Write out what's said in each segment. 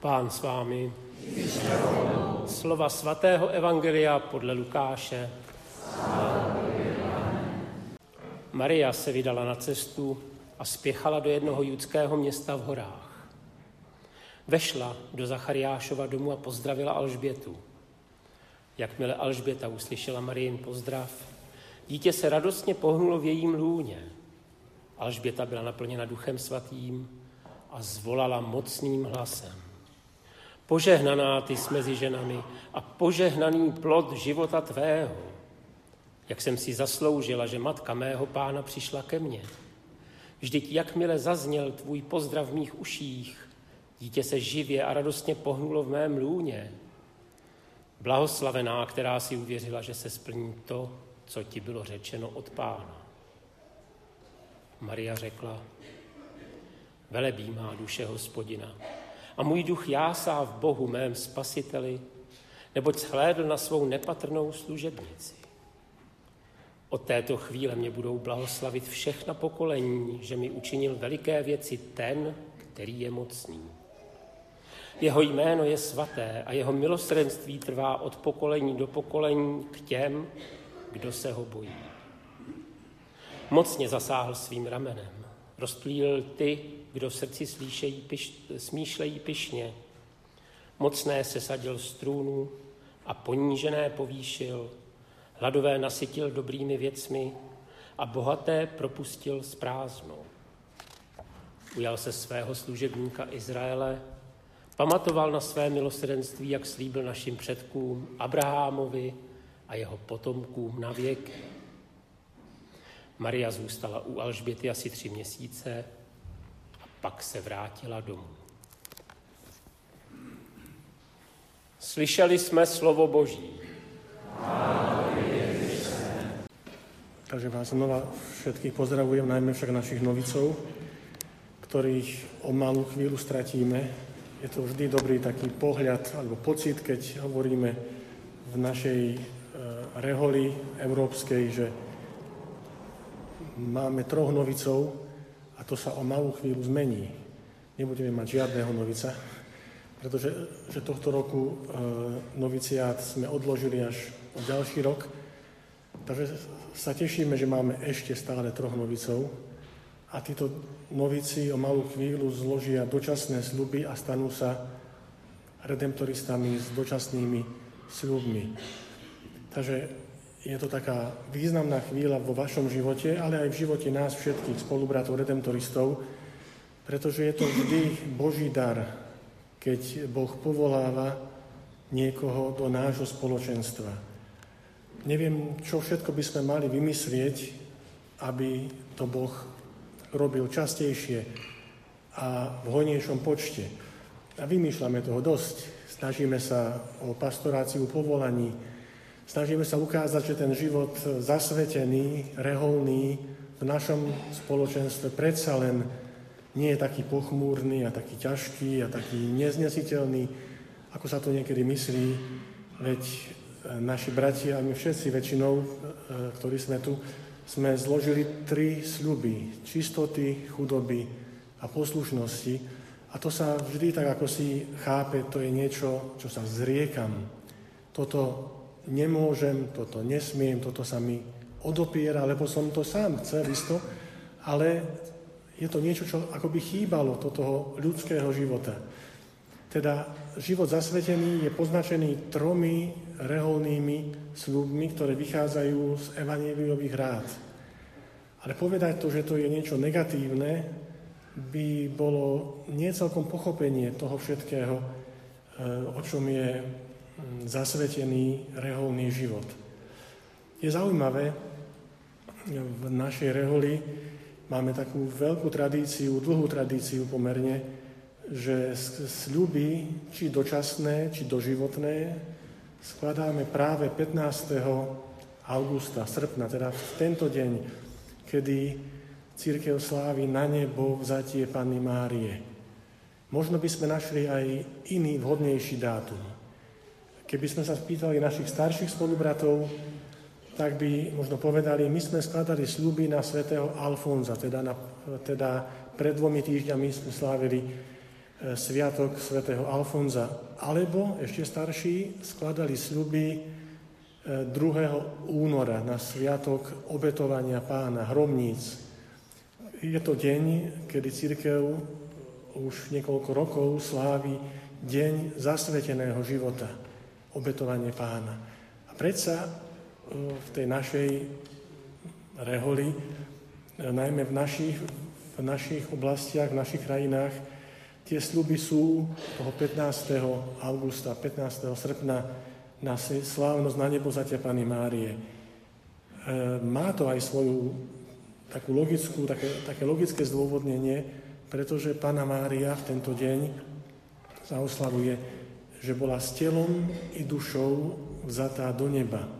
Pán s vámi. Slova svatého Evangelia podle Lukáše. Maria se vydala na cestu a spěchala do jednoho judského města v horách. Vešla do Zachariášova domu a pozdravila Alžbětu. Jakmile Alžběta uslyšela Marijin pozdrav, dítě se radostně pohnulo v jejím lůně. Alžběta byla naplněna duchem svatým a zvolala mocným hlasem. Požehnaná ty jsi mezi ženami a požehnaný plod života tvého. Jak jsem si zasloužila, že matka mého pána přišla ke mně. Vždyť jakmile zazněl tvůj pozdrav v mých uších, dítě se živě a radostně pohnulo v mém lůně. Blahoslavená, která si uvěřila, že se splní to, co ti bylo řečeno od pána. Maria řekla, velebí má duše hospodina a můj duch jásá v Bohu mém spasiteli, neboť shlédl na svou nepatrnou služebnici. Od této chvíle mě budou blahoslavit všechna pokolení, že mi učinil veliké věci ten, který je mocný. Jeho jméno je svaté a jeho milosrdenství trvá od pokolení do pokolení k těm, kdo se ho bojí. Mocně zasáhl svým ramenem, rozplíl ty, kdo v srdci slíšejí, piš, smýšlejí pišně. Mocné se sadil z trůnu a ponížené povýšil, hladové nasytil dobrými věcmi a bohaté propustil s prázdnou. Ujal se svého služebníka Izraele, pamatoval na své milosrdenství, jak slíbil našim předkům Abrahamovi a jeho potomkům na věky. Maria zůstala u Alžběty asi tři měsíce a pak se vrátila domů. Slyšeli jsme slovo Boží. Takže vás znova všetkých pozdravujem, najmä však našich novicov, ktorých o malú chvíľu stratíme. Je to vždy dobrý taký pohľad alebo pocit, keď hovoríme v našej e, reholi európskej, že máme troch novicov a to sa o malú chvíľu zmení. Nebudeme mať žiadného novica, pretože že tohto roku e, noviciát sme odložili až o ďalší rok. Takže sa tešíme, že máme ešte stále troch novicov a títo novici o malú chvíľu zložia dočasné sľuby a stanú sa redemptoristami s dočasnými sľubmi. Takže je to taká významná chvíľa vo vašom živote, ale aj v živote nás všetkých spolubratov redemptoristov, pretože je to vždy Boží dar, keď Boh povoláva niekoho do nášho spoločenstva. Neviem, čo všetko by sme mali vymyslieť, aby to Boh robil častejšie a v hojnejšom počte. A vymýšľame toho dosť. Snažíme sa o pastoráciu povolaní, Snažíme sa ukázať, že ten život zasvetený, reholný v našom spoločenstve predsa len nie je taký pochmúrny a taký ťažký a taký neznesiteľný, ako sa to niekedy myslí, veď e, naši bratia a my všetci väčšinou, e, ktorí sme tu, sme zložili tri sľuby. Čistoty, chudoby a poslušnosti. A to sa vždy tak, ako si chápe, to je niečo, čo sa zriekam. Toto nemôžem, toto nesmiem, toto sa mi odopiera, lebo som to sám chcel isto, ale je to niečo, čo akoby chýbalo do toho ľudského života. Teda život zasvetený je poznačený tromi reholnými slubmi, ktoré vychádzajú z evaníliových rád. Ale povedať to, že to je niečo negatívne, by bolo niecelkom pochopenie toho všetkého, eh, o čom je zasvetený reholný život. Je zaujímavé, v našej reholi máme takú veľkú tradíciu, dlhú tradíciu pomerne, že sľuby, či dočasné, či doživotné, skladáme práve 15. augusta, srpna, teda v tento deň, kedy církev slávi na nebo vzatie Panny Márie. Možno by sme našli aj iný vhodnejší dátum. Keby sme sa spýtali našich starších spolubratov, tak by možno povedali, my sme skladali sľuby na svätého Alfonza, teda, na, teda pred dvomi týždňami sme slávili sviatok svätého Alfonza. Alebo ešte starší skladali sľuby 2. února na sviatok obetovania pána, hromníc. Je to deň, kedy církev už niekoľko rokov slávi deň zasveteného života, obetovanie pána. A predsa v tej našej reholi, najmä v našich, v našich oblastiach, v našich krajinách, tie sluby sú toho 15. augusta, 15. srpna na slávnosť na nebo zatia Pany Márie. E, má to aj svoju takú logickú, také, také logické zdôvodnenie, pretože Pana Mária v tento deň sa oslavuje, že bola s telom i dušou vzatá do neba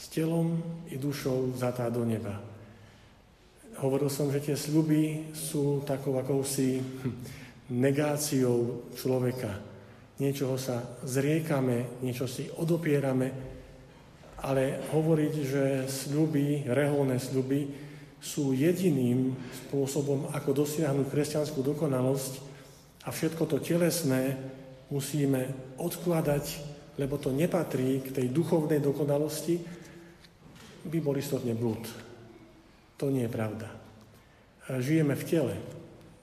s telom i dušou vzatá do neba. Hovoril som, že tie sľuby sú takou akousi negáciou človeka. Niečoho sa zriekame, niečo si odopierame, ale hovoriť, že sľuby, reholné sľuby sú jediným spôsobom, ako dosiahnuť kresťanskú dokonalosť a všetko to telesné musíme odkladať, lebo to nepatrí k tej duchovnej dokonalosti, by bol istotne blúd. To nie je pravda. Žijeme v tele.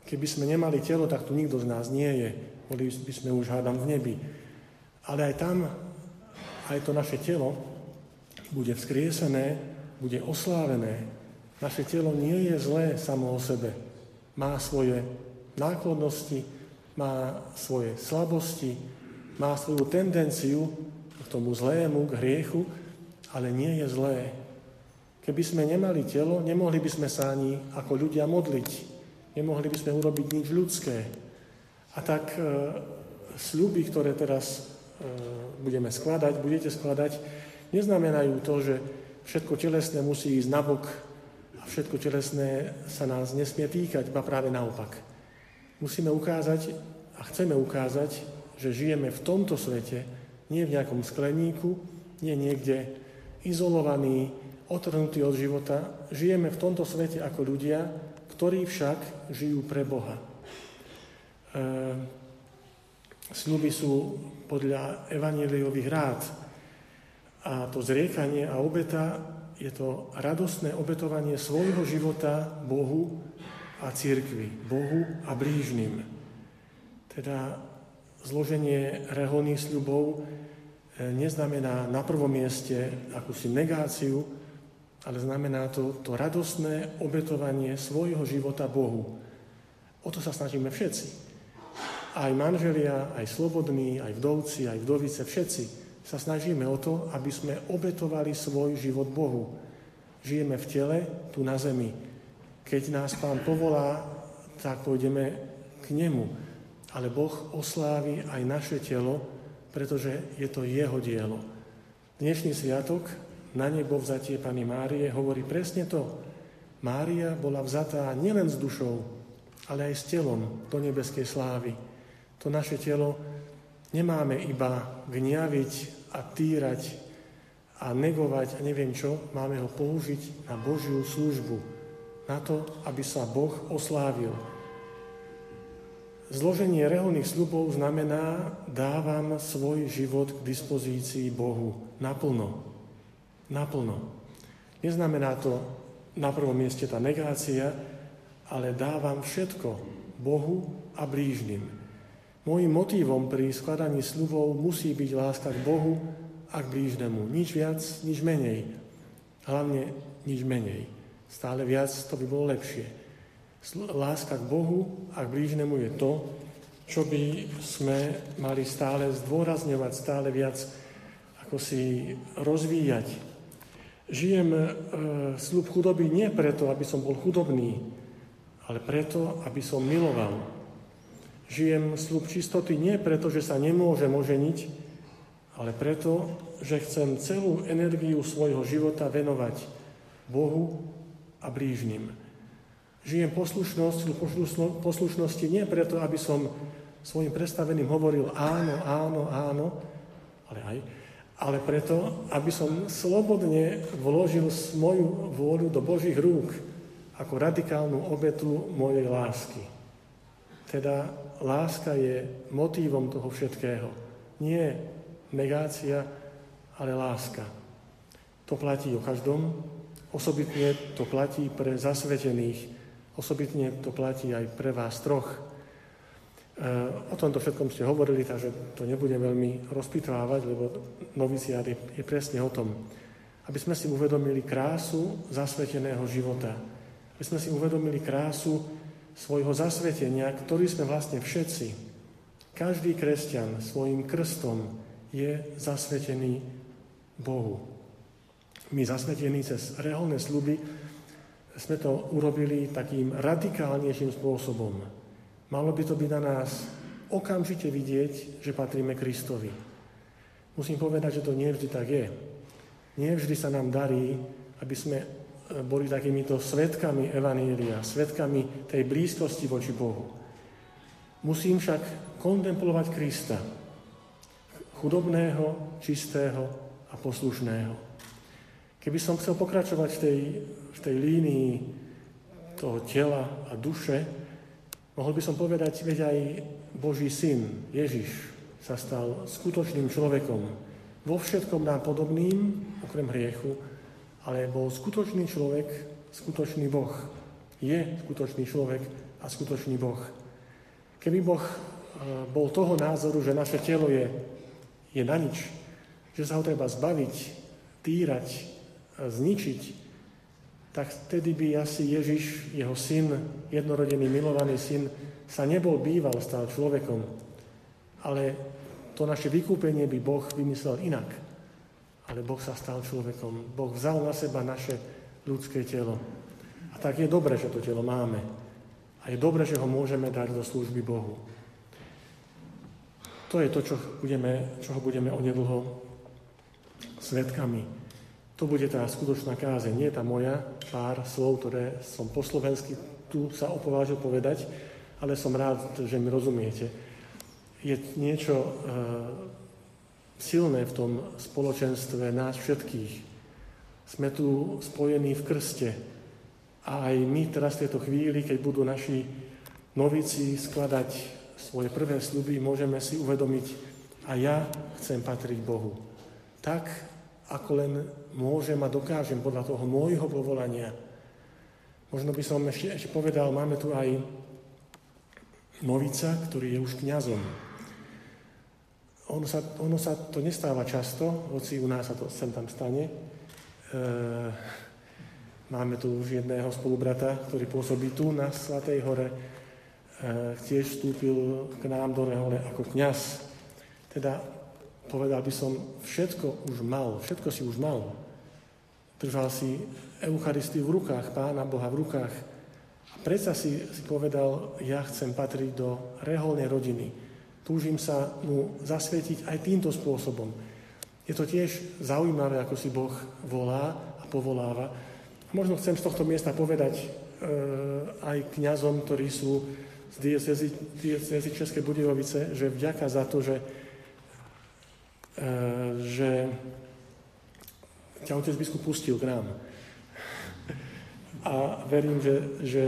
Keby sme nemali telo, tak tu nikto z nás nie je. Boli by sme už hádam v nebi. Ale aj tam, aj to naše telo bude vzkriesené, bude oslávené. Naše telo nie je zlé samo o sebe. Má svoje náklonnosti, má svoje slabosti, má svoju tendenciu k tomu zlému, k hriechu, ale nie je zlé. Keby sme nemali telo, nemohli by sme sa ani ako ľudia modliť. Nemohli by sme urobiť nič ľudské. A tak e, sľuby, ktoré teraz e, budeme skladať, budete skladať, neznamenajú to, že všetko telesné musí ísť nabok a všetko telesné sa nás nesmie týkať, iba práve naopak. Musíme ukázať a chceme ukázať, že žijeme v tomto svete, nie v nejakom skleníku, nie niekde izolovaní, otrhnutí od života, žijeme v tomto svete ako ľudia, ktorí však žijú pre Boha. E, sľuby sú podľa evaníliových rád a to zriekanie a obeta je to radostné obetovanie svojho života Bohu a církvi, Bohu a blížnym. Teda zloženie reholných sľubov e, neznamená na prvom mieste akúsi negáciu ale znamená to, to radostné obetovanie svojho života Bohu. O to sa snažíme všetci. Aj manželia, aj slobodní, aj vdovci, aj vdovice, všetci sa snažíme o to, aby sme obetovali svoj život Bohu. Žijeme v tele, tu na zemi. Keď nás Pán povolá, tak pôjdeme k Nemu. Ale Boh oslávi aj naše telo, pretože je to Jeho dielo. Dnešný sviatok na nebo vzatie Pany Márie hovorí presne to. Mária bola vzatá nielen s dušou, ale aj s telom do nebeskej slávy. To naše telo nemáme iba gňaviť a týrať a negovať a neviem čo, máme ho použiť na Božiu službu, na to, aby sa Boh oslávil. Zloženie reholných slubov znamená, dávam svoj život k dispozícii Bohu naplno naplno. Neznamená to na prvom mieste tá negácia, ale dávam všetko Bohu a blížnym. Mojím motívom pri skladaní slubov musí byť láska k Bohu a k blížnemu. Nič viac, nič menej. Hlavne nič menej. Stále viac to by bolo lepšie. Láska k Bohu a k blížnemu je to, čo by sme mali stále zdôrazňovať, stále viac ako si rozvíjať, Žijem e, slub chudoby nie preto, aby som bol chudobný, ale preto, aby som miloval. Žijem slub čistoty nie preto, že sa nemôžem oženiť, ale preto, že chcem celú energiu svojho života venovať Bohu a blížnym. Žijem poslušnosť, poslušnosti nie preto, aby som svojim predstaveným hovoril áno, áno, áno, ale aj ale preto, aby som slobodne vložil moju vôľu do Božích rúk ako radikálnu obetu mojej lásky. Teda láska je motívom toho všetkého. Nie negácia, ale láska. To platí o každom, osobitne to platí pre zasvetených, osobitne to platí aj pre vás troch. E, o tomto všetkom ste hovorili, takže to nebudem veľmi rozpitvávať, lebo noviciát je, je presne o tom. Aby sme si uvedomili krásu zasveteného života. Aby sme si uvedomili krásu svojho zasvetenia, ktorý sme vlastne všetci. Každý kresťan svojim krstom je zasvetený Bohu. My zasvetení cez reálne sluby sme to urobili takým radikálnejším spôsobom. Malo by to byť na nás okamžite vidieť, že patríme Kristovi. Musím povedať, že to nie vždy tak je. Nie vždy sa nám darí, aby sme boli takýmito svetkami Evanília, svetkami tej blízkosti voči Bohu. Musím však kontemplovať Krista, chudobného, čistého a poslušného. Keby som chcel pokračovať v tej, v tej línii toho tela a duše, mohol by som povedať, veď aj Boží syn, Ježiš, sa stal skutočným človekom. Vo všetkom nám podobným, okrem hriechu, ale bol skutočný človek, skutočný Boh. Je skutočný človek a skutočný Boh. Keby Boh e, bol toho názoru, že naše telo je, je na nič, že sa ho treba zbaviť, týrať, zničiť, tak vtedy by asi Ježiš, jeho syn, jednorodený, milovaný syn, sa nebol býval, stal človekom. Ale to naše vykúpenie by Boh vymyslel inak ale Boh sa stal človekom. Boh vzal na seba naše ľudské telo. A tak je dobré, že to telo máme. A je dobré, že ho môžeme dať do služby Bohu. To je to, čo budeme, čoho budeme onedlho svetkami. To bude tá skutočná kázeň, nie tá moja, pár slov, ktoré som po slovensky tu sa opovážil povedať, ale som rád, že mi rozumiete. Je niečo e, silné v tom spoločenstve nás všetkých. Sme tu spojení v krste. A aj my teraz v tejto chvíli, keď budú naši novici skladať svoje prvé sluby, môžeme si uvedomiť, a ja chcem patriť Bohu. Tak, ako len môžem a dokážem podľa toho môjho povolania. Možno by som ešte, ešte povedal, máme tu aj novica, ktorý je už kňazom. Ono sa, ono sa to nestáva často, hoci u nás sa to sem tam stane. E, máme tu už jedného spolubrata, ktorý pôsobí tu na Svatej hore. E, tiež vstúpil k nám do rehole ako kňaz. Teda povedal by som, všetko už mal, všetko si už mal. Držal si Eucharistiu v rukách, Pána Boha v rukách. A predsa si, si povedal, ja chcem patriť do reholnej rodiny Túžim sa mu zasvietiť aj týmto spôsobom. Je to tiež zaujímavé, ako si Boh volá a povoláva. Možno chcem z tohto miesta povedať e, aj kňazom, ktorí sú z diecezy, Českej Budejovice, že vďaka za to, že, že ťa otec biskup pustil k nám. A verím, že, že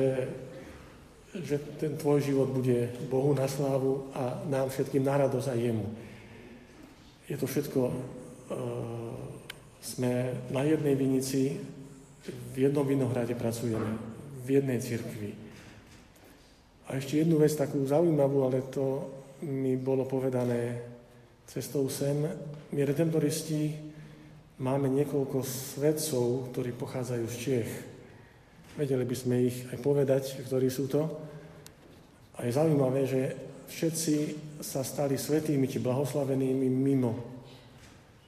že ten tvoj život bude Bohu na slávu a nám všetkým na radosť a jemu. Je to všetko, uh, sme na jednej vinici, v jednom vinohrade pracujeme, v jednej cirkvi. A ešte jednu vec takú zaujímavú, ale to mi bolo povedané cestou sem. My redemptoristi máme niekoľko svedcov, ktorí pochádzajú z Čiech. Vedeli by sme ich aj povedať, ktorí sú to. A je zaujímavé, že všetci sa stali svetými či blahoslavenými mimo,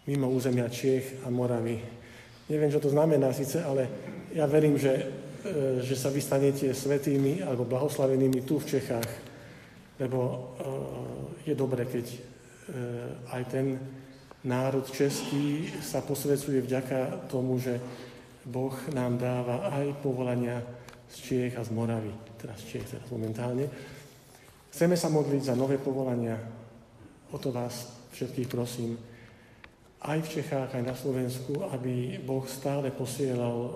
mimo územia Čiech a Moravy. Neviem, čo to znamená síce, ale ja verím, že, e, že sa vystanete svetými alebo blahoslavenými tu v Čechách, lebo e, je dobre, keď aj ten národ český sa posvecuje vďaka tomu, že Boh nám dáva aj povolania z Čiech a z Moravy, teraz Čiech teraz momentálne. Chceme sa modliť za nové povolania. O to vás všetkých prosím, aj v Čechách, aj na Slovensku, aby Boh stále posielal e,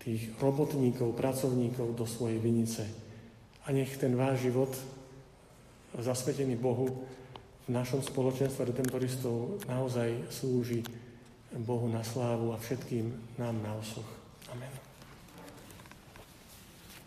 tých robotníkov, pracovníkov do svojej vinice. a nech ten váš život zasvetený Bohu v našom spoločenstve redemptoristov naozaj slúži Bohu na slávu a všetkým nám na osoch. Amen.